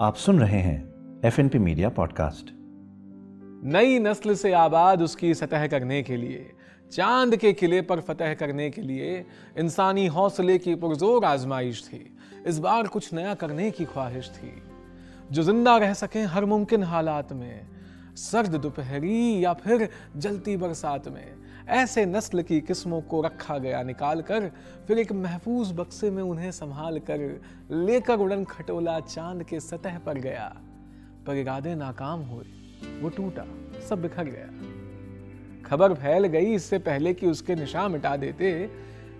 आप सुन रहे हैं F N P media podcast नई नस्ल से आबाद उसकी सतह करने के लिए, चाँद के किले पर फतह करने के लिए इंसानी हौसले की पुरजोर आजमाइश थी। इस बार कुछ नया करने की ख्वाहिश थी। जो ज़िंदा रह सके हर मुमकिन हालात में सर्द दोपहरी या फिर जलती बरसात में। ऐसे नस्ल की किस्मों को रखा गया निकाल कर फिर एक महफूज बक्से में उन्हें संभाल कर लेकर उड़न खटोला चाँद के सतह पर गया। पर इरादे नाकाम हुए। वो टूटा, सब बिखर गया। खबर फैल गई इससे पहले कि उसके निशान मिटा देते।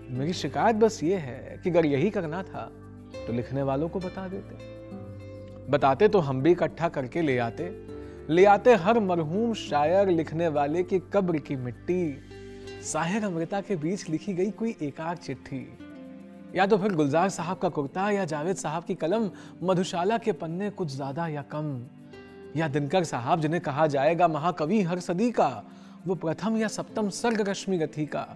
मेरी शिकायत बस ये है कि अगर यही करना था तो लिखने वालों को बता देते। बताते तो हम भी इकट्ठा करके ले आते। ले आते हर मरहूम शायर लिखने वाले की कब्र की मिट्टी। साहिर अमृता के बीच लिखी गई कोई एकाक चिट्ठी। या तो फिर गुलजार साहब का कुर्ता या जावेद साहब की कलम, मधुशाला के पन्ने कुछ ज़्यादा या कम। या दिनकर साहब जिन्हें कहा जाएगा महाकवि हर सदी का, वो प्रथम या सप्तम सर्ग रश्मि गति का।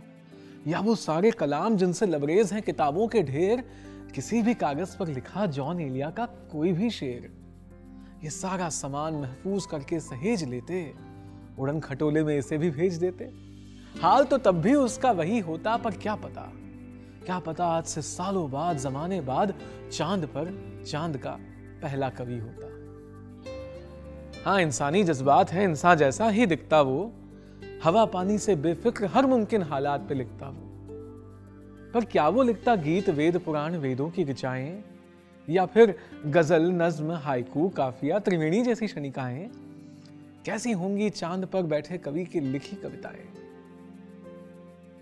या वो सारे कलाम जिनसे लबरेज हैं किताबों के ढेर, किसी भी कागज़ पर लिखा जॉन एलिया का कोई भी शेर। ये सारा सामान महफूज करके सहेज लेते, उड़न खटोले में इसे भी भेज देते। हाल तो तब भी उसका वही होता, पर क्या पता? क्या पता आज से सालों बाद, जमाने बाद, चाँद पर चाँद का पहला कवि होता। हाँ इंसानी जज्बात है, इंसान जैसा ही दिखता वो। हवा पानी से बेफिक्र हर मुमकिन हालात पे लिखता वो। पर क्या वो लिखता गीत वेद पुराण वेदों की ऋचाएँ या फिर गज़ल, नज्म हाइकू काफिया, त्रिवेणी जैसी शनिकाएँ, कैसी होंगी चाँद पर बैठे कवि की लिखी कविताएँ?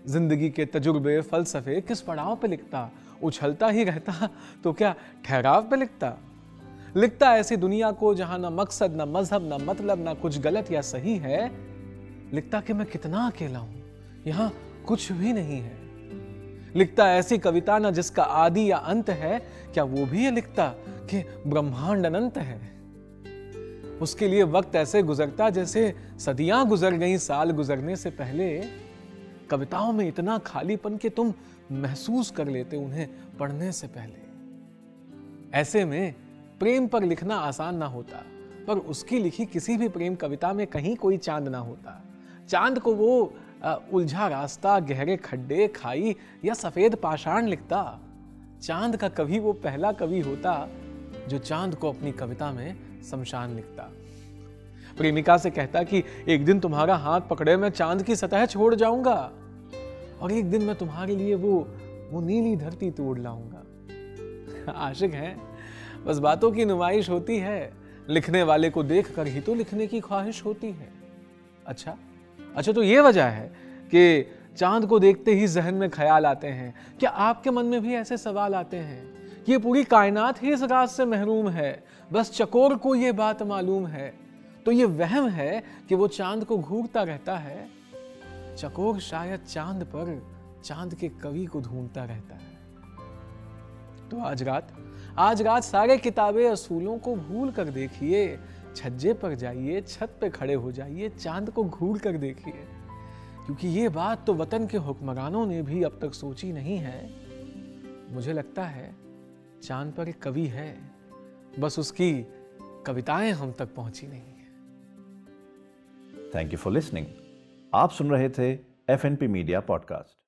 ज़िंदगी के तजुर्बे, फलसफे किस पड़ाव पे लिखता? उछलता ही रहता तो क्या ठहराव पे लिखता? लिखता ऐसी दुनिया को जहाँ ना मकसद, ना मज़हब, ना मतलब ना कुछ गलत या सही है। लिखता कि मैं कितना अकेला हूँ? यहाँ कुछ भी नहीं है। लिखता ऐसी कविता ना जिसका आदि या अंत है, क्या वो भी ये लिखता कि ब्रह्मांड अनंत है? उसके लिए वक्त ऐसे गुजरता जैसे सदियाँ गुजर गई साल गुजरने से पहले। कविताओं में इतना खालीपन कि तुम महसूस कर लेते उन्हें पढ़ने से पहले। ऐसे में प्रेम पर लिखना आसान ना होता, पर उसकी लिखी किसी भी प्रेम कविता में कहीं कोई चाँद ना होता। चाँद को वो उलझा रास्ता, गहरे खड्डे खाई या सफ़ेद पाषाण लिखता। चाँद का कभी वो पहला कवि होता, जो चाँद को अपनी कविता में शमशान लिखता। प्रेमिका से कहता कि, एक दिन तुम्हारा हाथ पकड़े मैं चाँद की सतह छोड़ जाऊँगा, और एक दिन मैं तुम्हारे लिए वो वो नीली धरती तोड़ लाऊँगा। आशिक हैं, बस बातों की नुमाइश होती है। लिखने वाले को देख कर ही तो लिखने की ख्वाहिश होती है। अच्छा अच्छा तो ये वजह है कि चाँद को देखते ही जहन में ख्याल आते हैं। क्या आपके मन में भी ऐसे सवाल आते हैं? कि ये पूरी कायनात ही इस रात से महरूम है, बस चकोर को ये बात मालूम है। तो ये वहम है कि वो चाँद को घूरता रहता है। चकोर शायद चाँद पर चाँद के कवि को ढूंढता रहता है। तो आज रात आज रात सारे किताबें असूलों को भूल कर देखिए छज्जे पर जाइए, छत पे खड़े हो जाइए, चाँद को घूर कर देखिए। क्योंकि ये बात तो वतन के हुक्मरानों ने भी अब तक सोची नहीं है। मुझे लगता है, चाँद पर एक कवि है, बस उसकी कविताएँ हम तक पहुँची नहीं है। थैंक यू फॉर लिसनिंग आप सुन रहे थे एफएनपी मीडिया पॉडकास्ट